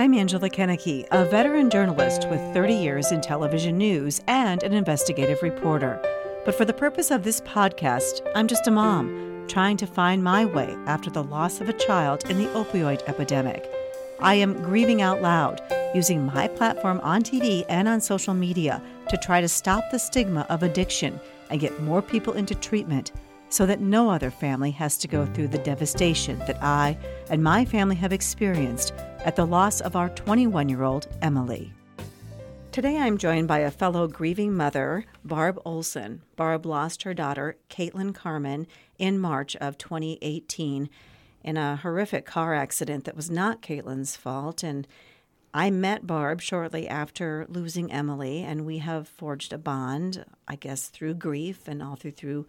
I'm Angela Kennecke, a veteran journalist with 30 years in television news and an investigative reporter. But for the purpose of this podcast, I'm just a mom trying to find my way after the loss of a child in the opioid epidemic. I am grieving out loud, using my platform on TV and on social media to try to stop the stigma of addiction and get more people into treatment so that no other family has to go through the devastation that I and my family have experienced at the loss of our 21 year old Emily. Today I'm joined by a fellow grieving mother, Barb Olson. Barb lost her daughter, Caitlyn Carmen, in March of 2018 in a horrific car accident that was not Caitlyn's fault. And I met Barb shortly after losing Emily, and we have forged a bond, I guess, through grief and all through, through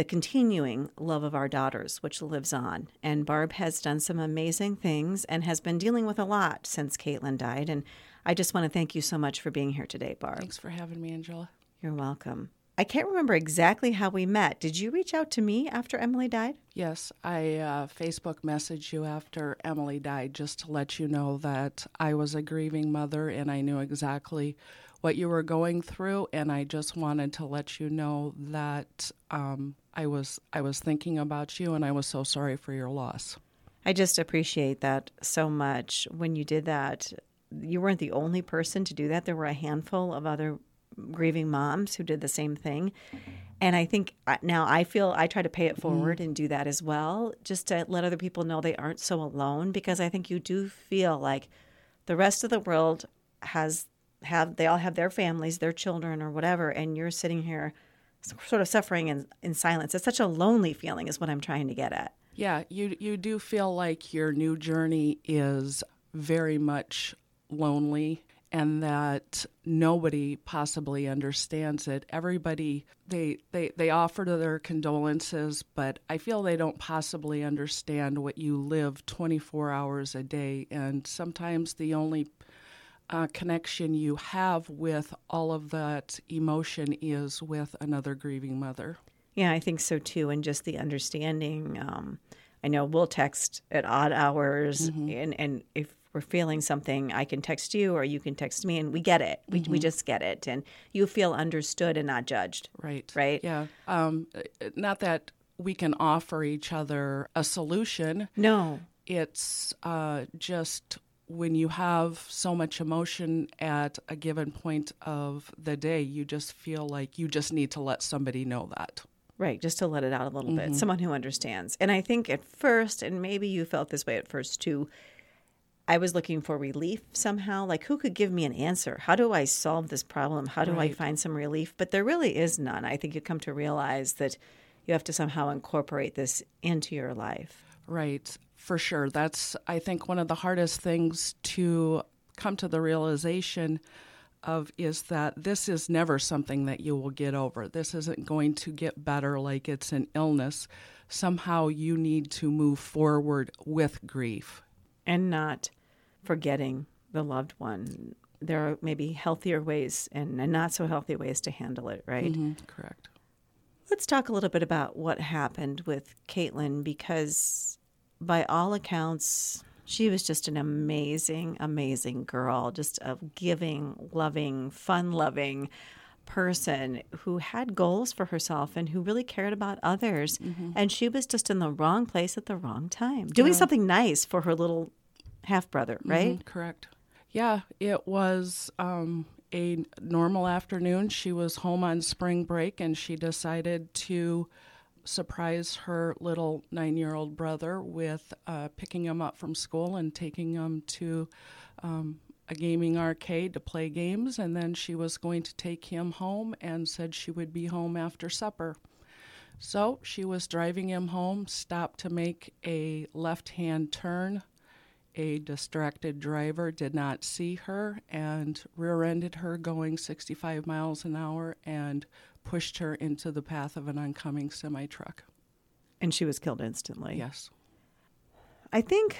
the continuing love of our daughters, which lives on. And Barb has done some amazing things and has been dealing with a lot since Caitlyn died. And I just want to thank you so much for being here today, Barb. Thanks for having me, Angela. You're welcome. I can't remember exactly how we met. Did you reach out to me after Emily died? Yes, I uh, Facebook messaged you after Emily died just to let you know that I was a grieving mother and I knew exactly what you were going through, and I just wanted to let you know that um, I was I was thinking about you, and I was so sorry for your loss. I just appreciate that so much. When you did that, you weren't the only person to do that. There were a handful of other grieving moms who did the same thing. And I think uh, now I feel I try to pay it forward mm. and do that as well, just to let other people know they aren't so alone. Because I think you do feel like the rest of the world has have they all have their families, their children, or whatever, and you're sitting here sort of suffering in, in silence. It's such a lonely feeling, is what I'm trying to get at. Yeah, you you do feel like your new journey is very much lonely and that nobody possibly understands it. Everybody they they they offer their condolences, but I feel they don't possibly understand what you live 24 hours a day and sometimes the only uh, connection you have with all of that emotion is with another grieving mother. Yeah, I think so too. And just the understanding. Um, I know we'll text at odd hours, mm-hmm. and, and if we're feeling something, I can text you or you can text me, and we get it. We, mm-hmm. we just get it. And you feel understood and not judged. Right. Right. Yeah. Um, not that we can offer each other a solution. No. It's uh, just when you have so much emotion at a given point of the day, you just feel like you just need to let somebody know that. Right, just to let it out a little mm-hmm. bit, someone who understands. And I think at first, and maybe you felt this way at first too, I was looking for relief somehow. Like, who could give me an answer? How do I solve this problem? How do right. I find some relief? But there really is none. I think you come to realize that you have to somehow incorporate this into your life. Right for sure. That's, I think, one of the hardest things to come to the realization of is that this is never something that you will get over. This isn't going to get better like it's an illness. Somehow you need to move forward with grief. And not forgetting the loved one. There are maybe healthier ways and, not so healthy ways to handle it, right? Mm-hmm, correct. Let's talk a little bit about what happened with Caitlyn because by all accounts, she was just an amazing, amazing girl, just a giving, loving, fun loving person who had goals for herself and who really cared about others. Mm-hmm. And she was just in the wrong place at the wrong time, doing yeah. something nice for her little half brother, mm-hmm, right? Mm-hmm, correct. Yeah, it was um, a normal afternoon. She was home on spring break and she decided to surprise her little nine year old brother with uh, picking him up from school and taking him to um, a gaming arcade to play games. And then she was going to take him home and said she would be home after supper. So she was driving him home, stopped to make a left hand turn. A distracted driver did not see her and rear ended her going 65 miles an hour and pushed her into the path of an oncoming semi truck. And she was killed instantly. Yes. I think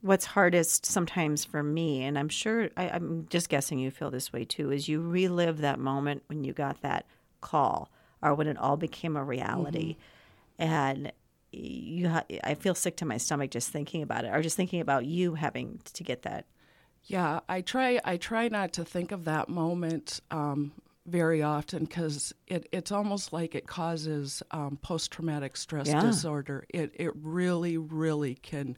what's hardest sometimes for me, and I'm sure I, am just guessing you feel this way too, is you relive that moment when you got that call or when it all became a reality. Mm-hmm. And you ha- I feel sick to my stomach just thinking about it, or just thinking about you having to get that Yeah, I try. I try not to think of that moment um, very often because it, it's almost like it causes um, post traumatic stress Yeah. disorder. It it really really can.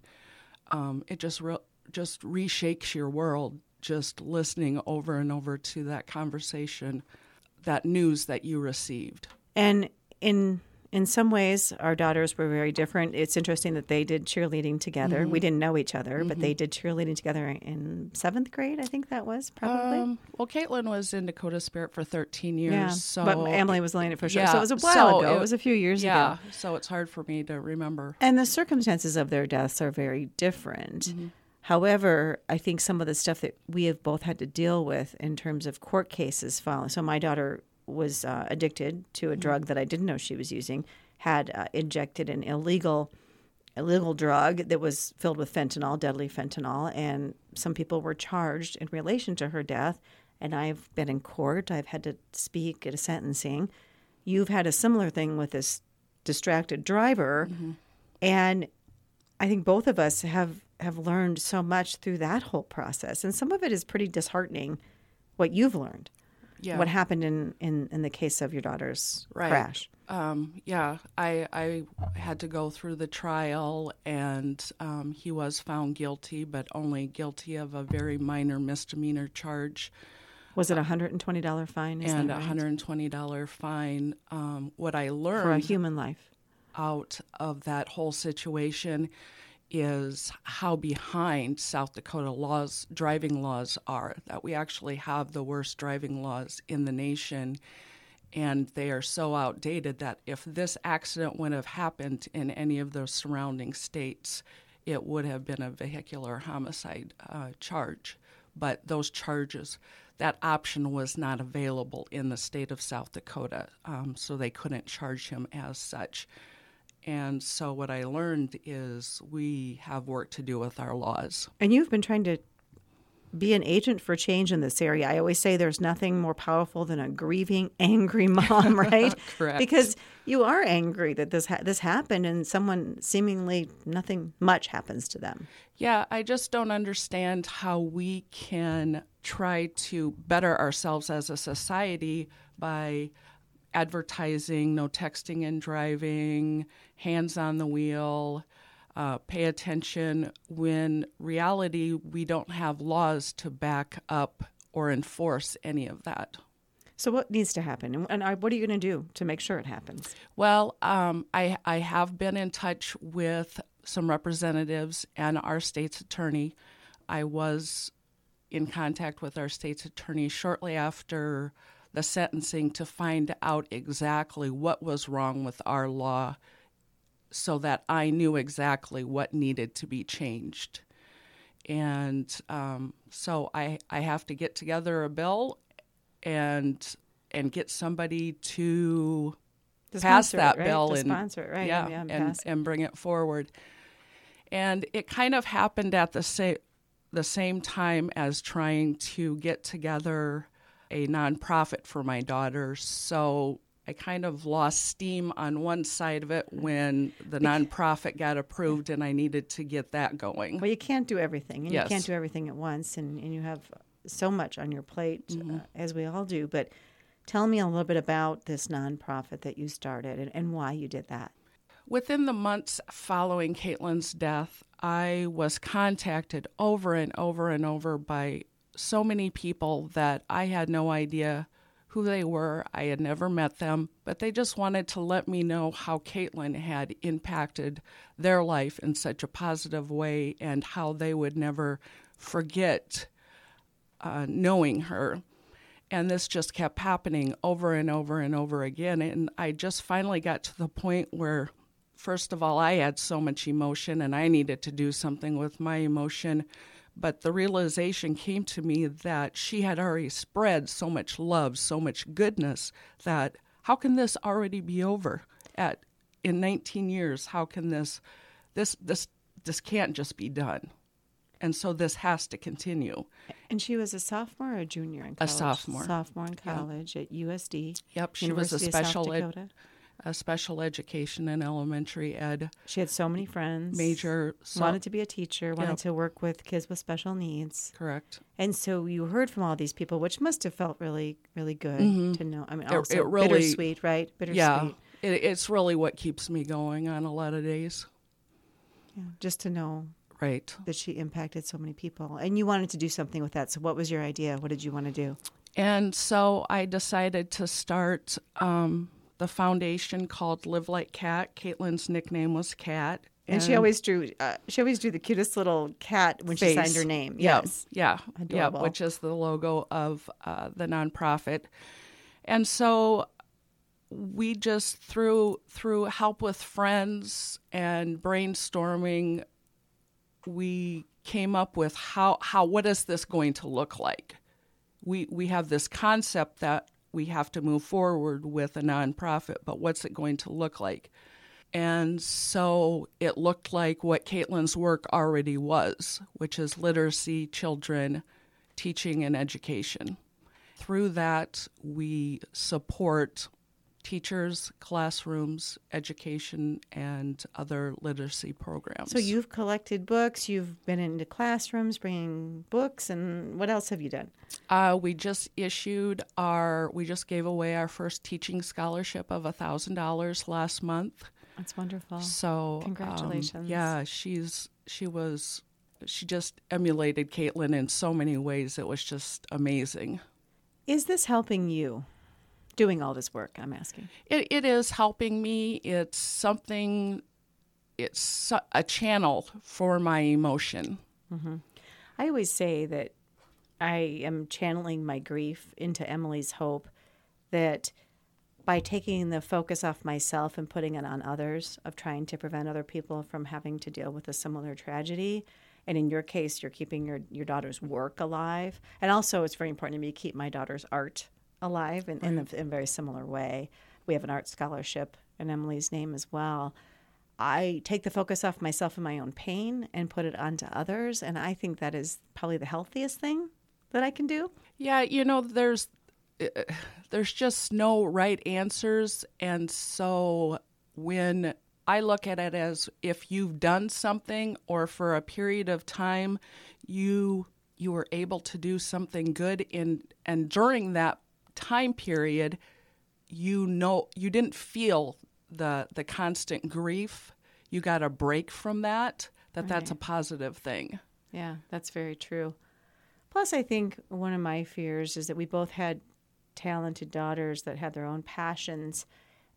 Um, it just re- just reshakes your world. Just listening over and over to that conversation, that news that you received. And in in some ways, our daughters were very different. It's interesting that they did cheerleading together. Mm-hmm. We didn't know each other, but they did cheerleading together in seventh grade. I think that was probably. Um, well, Caitlyn was in Dakota Spirit for 13 years. yeah, so but Emily was learning it for sure. so it was a while so ago. It, it- was a few years yeah, ago. so it's hard for me to remember. And the circumstances of their deaths are very different. However, I think some of the stuff that we have both had to deal with in terms of court cases following. So my daughter was uh, addicted to a drug that I didn't know she was using, had uh, injected an illegal illegal drug that was filled with fentanyl, deadly fentanyl, and some people were charged in relation to her death. And I've been in court. I've had to speak at a sentencing. You've had a similar thing with this distracted driver, and I think both of us have have learned so much through that whole process, and some of it is pretty disheartening. What you've learned, Yeah. what happened in in in the case of your daughter's Right. crash. Um, yeah, I I had to go through the trial, and um, he was found guilty, but only guilty of a very minor misdemeanor charge Was it a hundred and twenty dollar fine? Is and a right? hundred and twenty dollar fine. Um, what I learned for a human life. out of that whole situation is how behind South Dakota laws, driving laws are. That we actually have the worst driving laws in the nation, and they are so outdated that if this accident would have happened in any of the surrounding states, it would have been a vehicular homicide uh, charge. But those charges, that option was not available in the state of South Dakota, um, so they couldn't charge him as such. And so, what I learned is we have work to do with our laws. And you've been trying to be an agent for change in this area. I always say there's nothing more powerful than a grieving, angry mom, right? Correct. Because you are angry that this ha- this happened, and someone seemingly nothing much happens to them. Yeah, I just don't understand how we can try to better ourselves as a society by advertising no texting and driving, hands on the wheel, uh, pay attention when reality we don't have laws to back up or enforce any of that. So what needs to happen, and, I, what are you going to do to make sure it happens? Well, um, I, I have been in touch with some representatives and our state's attorney. I was in contact with our state's attorney shortly after the sentencing to find out exactly what was wrong with our law so that I knew exactly what needed to be changed. And um, so I, I have to get together a bill and and get somebody to To pass that it, right? bill To and sponsor it, right? yeah, and and and bring it forward. And it kind of happened at the same the same time as trying to get together a nonprofit for my daughter. So I kind of lost steam on one side of it when the nonprofit got approved, and I needed to get that going. Well, you can't do everything, and Yes. you can't do everything at once, and, and you have so much on your plate, Mm-hmm. uh, as we all do. But tell me a little bit about this nonprofit that you started and, and why you did that. Within the months following Caitlyn's death, I was contacted over and over and over by so many people that I had no idea who they were. I had never met them, but they just wanted to let me know how Caitlyn had impacted their life in such a positive way and how they would never forget uh, knowing her. And this just kept happening over and over and over again. And I just finally got to the point where, first of all, I had so much emotion and I needed to do something with my emotion. But the realization came to me that she had already spread so much love, so much goodness, that how can this already be over at in 19 years? How can this this this this can't just be done? And so this has to continue. And she was a sophomore or a junior in college? A sophomore. Sophomore in college at USD. Yep, she University was a of South special ed-. A special education and elementary ed She had so many friends. major. So, wanted to be a teacher, wanted Yep. to work with kids with special needs. correct. And so you heard from all these people, which must have felt really, really good to know. I mean, Mm-hmm. It- it really- bittersweet, right? Bittersweet. Yeah, it, it's really what keeps me going on a lot of days. Yeah, Just to know Right. that she impacted so many people. And you wanted to do something with that. So what was your idea? What did you want to do? And so I decided to start um, the foundation called Live Like Cat. Caitlyn's nickname was Cat. And, she always drew. Uh, she always drew the cutest little cat when she signed her name. Yeah, Yes. Yeah. Yeah. Adorable. Which is the logo of uh, the nonprofit. And so we just through through help with friends and brainstorming, we came up with how how what is this going to look like? We we have this concept that we have to move forward with a nonprofit, but what's it going to look like? And so it looked like what Caitlyn's work already was, which is literacy, children, teaching, and education. Through that, we support teachers, classrooms, education, and other literacy programs. So you've collected books. You've been into classrooms bringing books. And what else have you done? Uh, we just issued our, we just gave away our first teaching scholarship of $1,000 last month. That's wonderful. So um, Congratulations. yeah, she's she was she just emulated Caitlyn in so many ways. It was just amazing. Is this helping you doing all this work? I'm asking. It, it is helping me. It's something. It's a channel for my emotion. Mm-hmm. I always say that I am channeling my grief into Emily's hope that by taking the focus off myself and putting it on others, of trying to prevent other people from having to deal with a similar tragedy. And in your case, you're keeping your, your daughter's work alive. And also, it's very important to me to keep my daughter's art alive in, in, a, in a very similar way. We have an art scholarship in Emily's name as well. I take the focus off myself and my own pain and put it onto others. And I think that is probably the healthiest thing that I can do. Yeah, you know, there's uh, there's just no right answers, and so when I look at it as if you've done something or for a period of time you you were able to do something good in and during that time period you know you didn't feel the the constant grief you got a break from that that that's a positive thing Yeah, that's very true. Plus, I think one of my fears is that we both had talented daughters that had their own passions.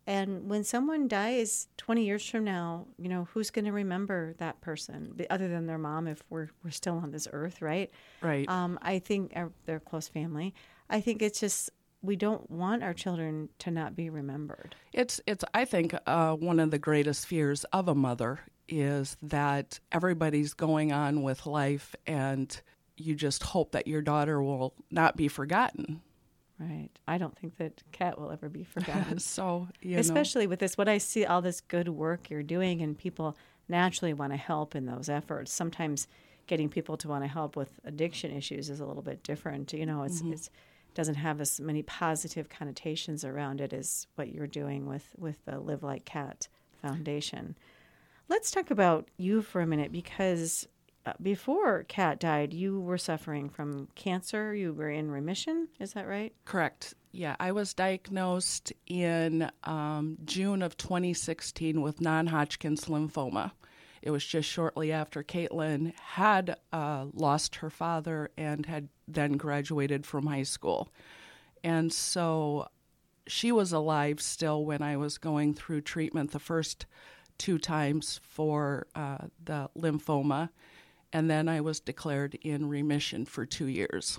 And when someone dies 20 years from now, you know, who's going to remember that person other than their mom if we're, we're still on this earth, right? right Um, I think our, their close family. I think it's just we don't want our children to not be remembered. It's it's I think uh, one of the greatest fears of a mother is that everybody's going on with life and you just hope that your daughter will not be forgotten. Right. I don't think that Cat will ever be forgotten. so you know, Especially with this, what I see, all this good work you're doing, and people naturally want to help in those efforts. Sometimes getting people to want to help with addiction issues is a little bit different. You know, it's, it's doesn't have as many positive connotations around it as what you're doing with, with the Live Like Cat Foundation. Let's talk about you for a minute because uh, before Cat died, you were suffering from cancer. You were in remission. Is that right? correct. Yeah, I was diagnosed in um, June of 2016 with non-Hodgkin's lymphoma. It was just shortly after Caitlyn had uh, lost her father and had then graduated from high school. And so she was alive still when I was going through treatment the first two times for uh, the lymphoma. And then I was declared in remission for two years.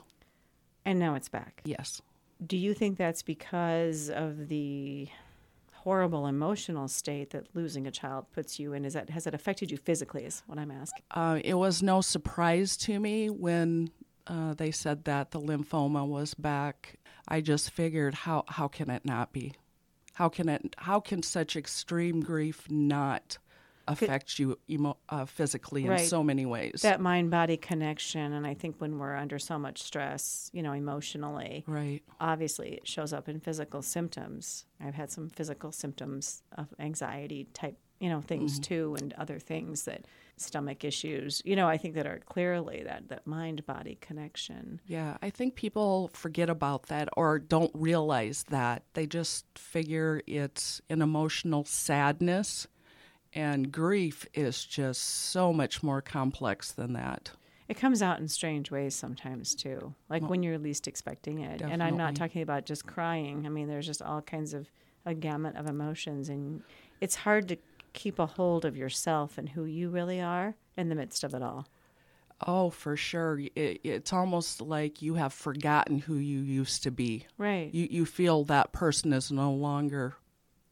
And now it's back. Yes. Do you think that's because of the horrible emotional state that losing a child puts you in? Is that has it affected you physically? Is what I'm asking. Uh, it was no surprise to me when uh, they said that the lymphoma was back. I just figured, how how can it not be? How can it? How can such extreme grief not affect you emo- uh, physically in Right. so many ways. that mind body connection. And I think when we're under so much stress, you know, emotionally, right. obviously it shows up in physical symptoms. I've had some physical symptoms of anxiety type, you know, things too, and other things that stomach issues, you know, I think that are clearly that, that mind body connection. Yeah, I think people forget about that or don't realize that. They just figure it's an emotional sadness, and grief is just so much more complex than that. It comes out in strange ways sometimes too, like when you're least expecting it. And I'm not talking about just crying. I mean, there's just all kinds of a gamut of emotions, and it's hard to keep a hold of yourself and who you really are in the midst of it all. Oh, for sure. It, it's almost like you have forgotten who you used to be. Right. You, you feel that person is no longer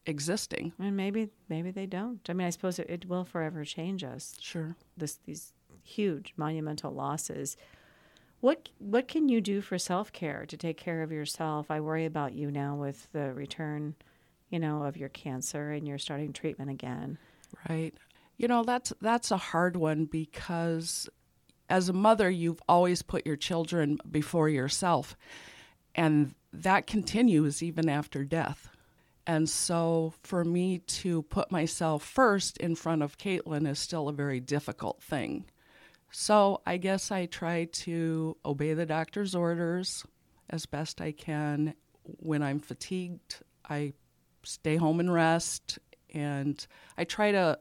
existing. and maybe maybe they don't. I mean, I suppose it, it will forever change us. Sure. This these huge monumental losses. What what can you do for self care to take care of yourself? I worry about you now with the return, you know, of your cancer and you're starting treatment again. Right. You know, that's that's a hard one because as a mother, you've always put your children before yourself. And that continues even after death. And so for me to put myself first in front of Caitlyn is still a very difficult thing. So I guess I try to obey the doctor's orders as best I can. When I'm fatigued, I stay home and rest and I try to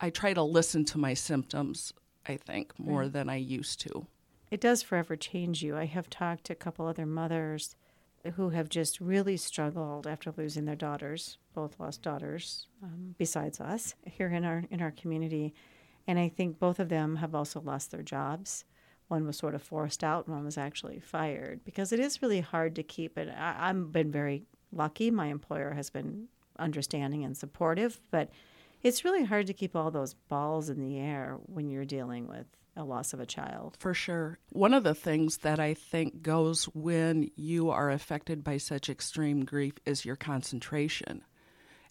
I try to listen to my symptoms, I think, more than I used to. It does forever change you. I have talked to a couple other mothers who have just really struggled after losing their daughters. Both lost daughters, um, besides us here in our in our community, and I think both of them have also lost their jobs. One was sort of forced out, one was actually fired because it is really hard to keep it. I, I've been very lucky; my employer has been understanding and supportive, but it's really hard to keep all those balls in the air when you're dealing with a loss of a child. For sure. One of the things that I think goes when you are affected by such extreme grief is your concentration.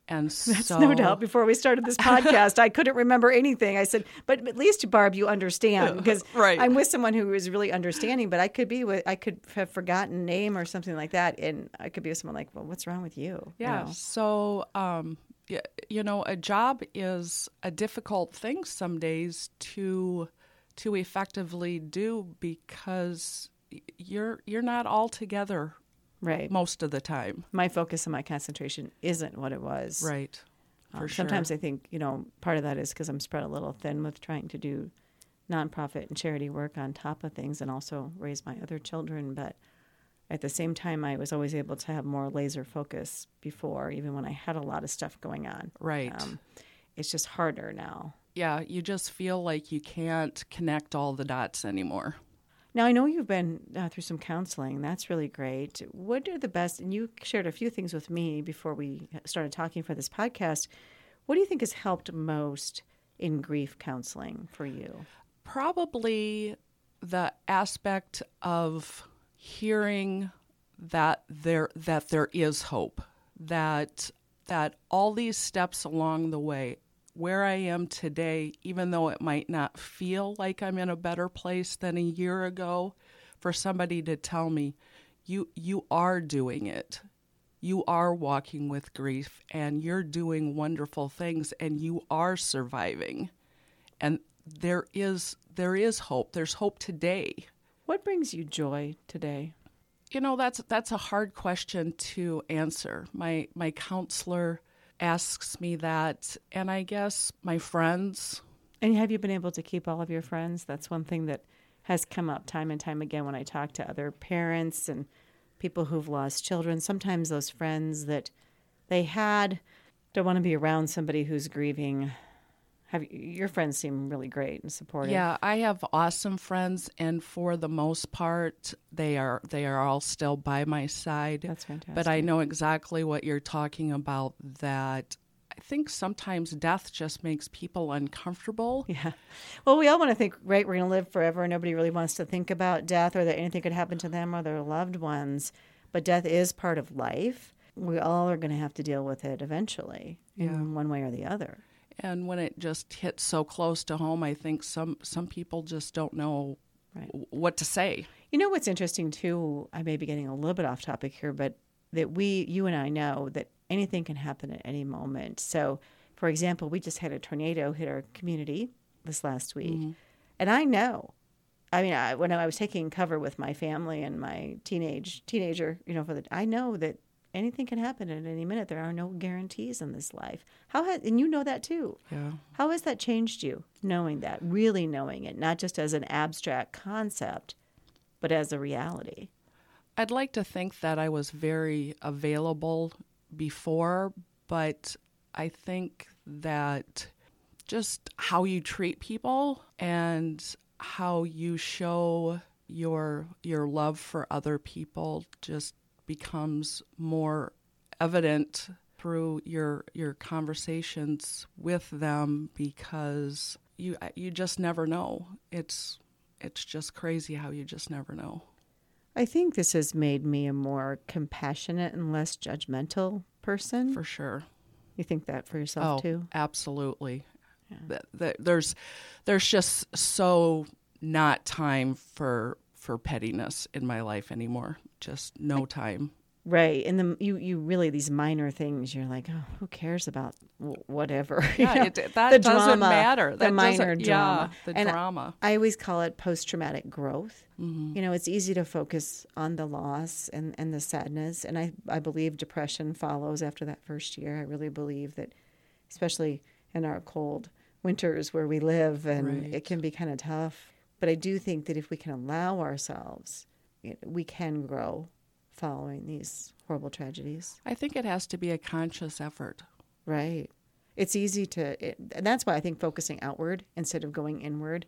And That's so no doubt. Before we started this podcast, I couldn't remember anything. I said, but at least Barb, you understand because Right. I'm with someone who is really understanding. But I could be with, I could have forgotten name or something like that, and I could be with someone like, well, what's wrong with you? You Yeah. know? So, um, you know, a job is a difficult thing some days to to effectively do because you're you're not all together right. most of the time. My focus and my concentration isn't what it was. Right. Um, For sure. Sometimes I think you know part of that is because I'm spread a little thin with trying to do nonprofit and charity work on top of things, and also raise my other children. But at the same time, I was always able to have more laser focus before, even when I had a lot of stuff going on. Right. Um, it's just harder now. Yeah, you just feel like you can't connect all the dots anymore. Now I know you've been uh, through some counseling. That's really great. What are the best? And you shared a few things with me before we started talking for this podcast. What do you think has helped most in grief counseling for you? Probably the aspect of hearing that there that there is hope, that that all these steps along the way, where I am today, even though it might not feel like I'm in a better place than a year ago, for somebody to tell me, you you are doing it. You are walking with grief and you're doing wonderful things and you are surviving. And there is there is hope. There's hope today. What brings you joy today? You know, that's that's a hard question to answer. My my counselor asks me that and I guess my friends And have you been able to keep all of your friends? That's one thing that has come up time and time again when I talk to other parents and people who've lost children. Sometimes those friends that they had don't want to be around somebody who's grieving. Have your friends seem really great and supportive? Yeah, I have awesome friends and for the most part they are they are all still by my side. That's fantastic. But I know exactly what you're talking about that I think sometimes death just makes people uncomfortable. Yeah. Well, we all want to think, right, we're going to live forever. Nobody really wants to think about death or that anything could happen to them or their loved ones. But death is part of life. We all are going to have to deal with it eventually, in one way or the other. And when it just hits so close to home, I think some some people just don't know Right. w- what to say. You know what's interesting too? I may be getting a little bit off topic here, but that we, you and I know that anything can happen at any moment. So, for example, we just had a tornado hit our community this last week, mm-hmm. and I know. I mean, I, when I was taking cover with my family and my teenage teenager, you know, for the, I know that anything can happen at any minute. There are no guarantees in this life. How has, and you know that too. Yeah. How has that changed you, knowing that, really knowing it, not just as an abstract concept, but as a reality? I'd like to think that I was very available before, but I think that just how you treat people and how you show your your love for other people just becomes more evident through your your conversations with them because you you just never know. It's it's just crazy how you just never know. I think this has made me a more compassionate and less judgmental person. For sure. you think that for yourself oh, too? absolutely. Th- th- there's there's just so not time for for pettiness in my life anymore. Just no time. Right. And the you you really these minor things you're like, "Oh, who cares about w- whatever?" You Yeah, know, it, that the doesn't drama, matter. The minor drama. Yeah, the And drama. I always call it post traumatic growth. Mm-hmm. You know, it's easy to focus on the loss and, and the sadness. And I, I believe depression follows after that first year. I really believe that, especially in our cold winters where we live, and Right. it can be kind of tough. But I do think that if we can allow ourselves, we can grow following these horrible tragedies. I think it has to be a conscious effort. Right. It's easy to, it, and that's why I think focusing outward instead of going inward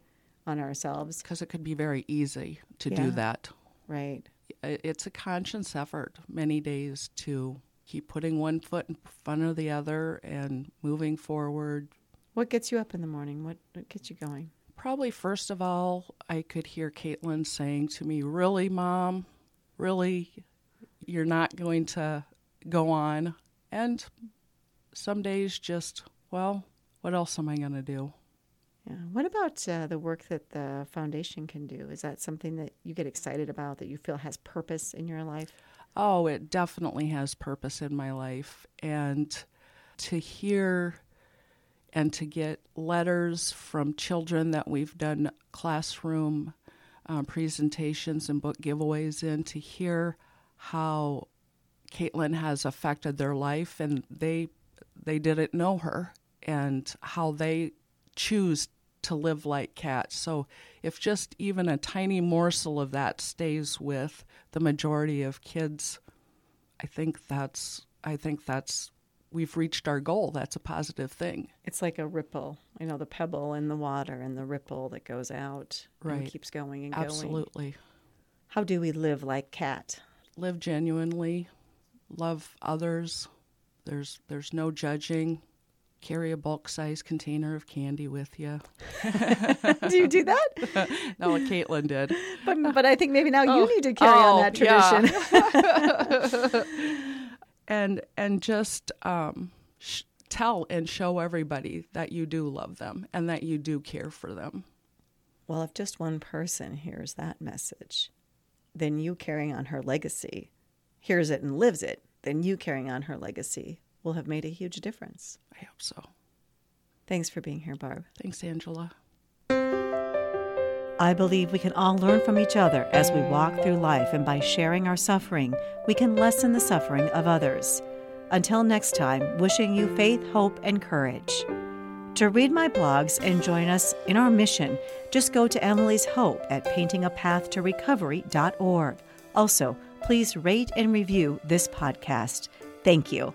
on ourselves. because it could be very easy to Yeah. do that. Right. It's a conscious effort many days to keep putting one foot in front of the other and moving forward. What gets you up in the morning? What, what gets you going? Probably first of all, I could hear Caitlyn saying to me, Really, mom? Really? You're not going to go on? And some days just, well, what else am I going to do? Yeah. What about uh, the work that the foundation can do? Is that something that you get excited about that you feel has purpose in your life? Oh, it definitely has purpose in my life. And to hear and to get letters from children that we've done classroom uh, presentations and book giveaways in, to hear how Caitlyn has affected their life and they they didn't know her and how they choose to live like cats. So if just even a tiny morsel of that stays with the majority of kids, I think that's I think that's we've reached our goal. That's a positive thing. It's like a ripple, you know, the pebble in the water and the ripple that goes out and Right. keeps going and going. Absolutely. How do we live like cat? Live genuinely, love others. There's there's no judging. Carry a bulk size container of candy with you. do you do that? No, Caitlyn did. But but I think maybe now Oh. you need to carry on Oh, that yeah. and and just um, sh- tell and show everybody that you do love them and that you do care for them. well, if just one person hears that message, then you carrying on her legacy, hears it and lives it, then you carrying on her legacy will have made a huge difference. I hope so. Thanks for being here, Barb. Thanks, Angela. I believe we can all learn from each other as we walk through life, and by sharing our suffering, we can lessen the suffering of others. Until next time, wishing you faith, hope, and courage. To read my blogs and join us in our mission, just go to Emily's Hope at paintingapathtorecovery.org. Also, please rate and review this podcast. Thank you.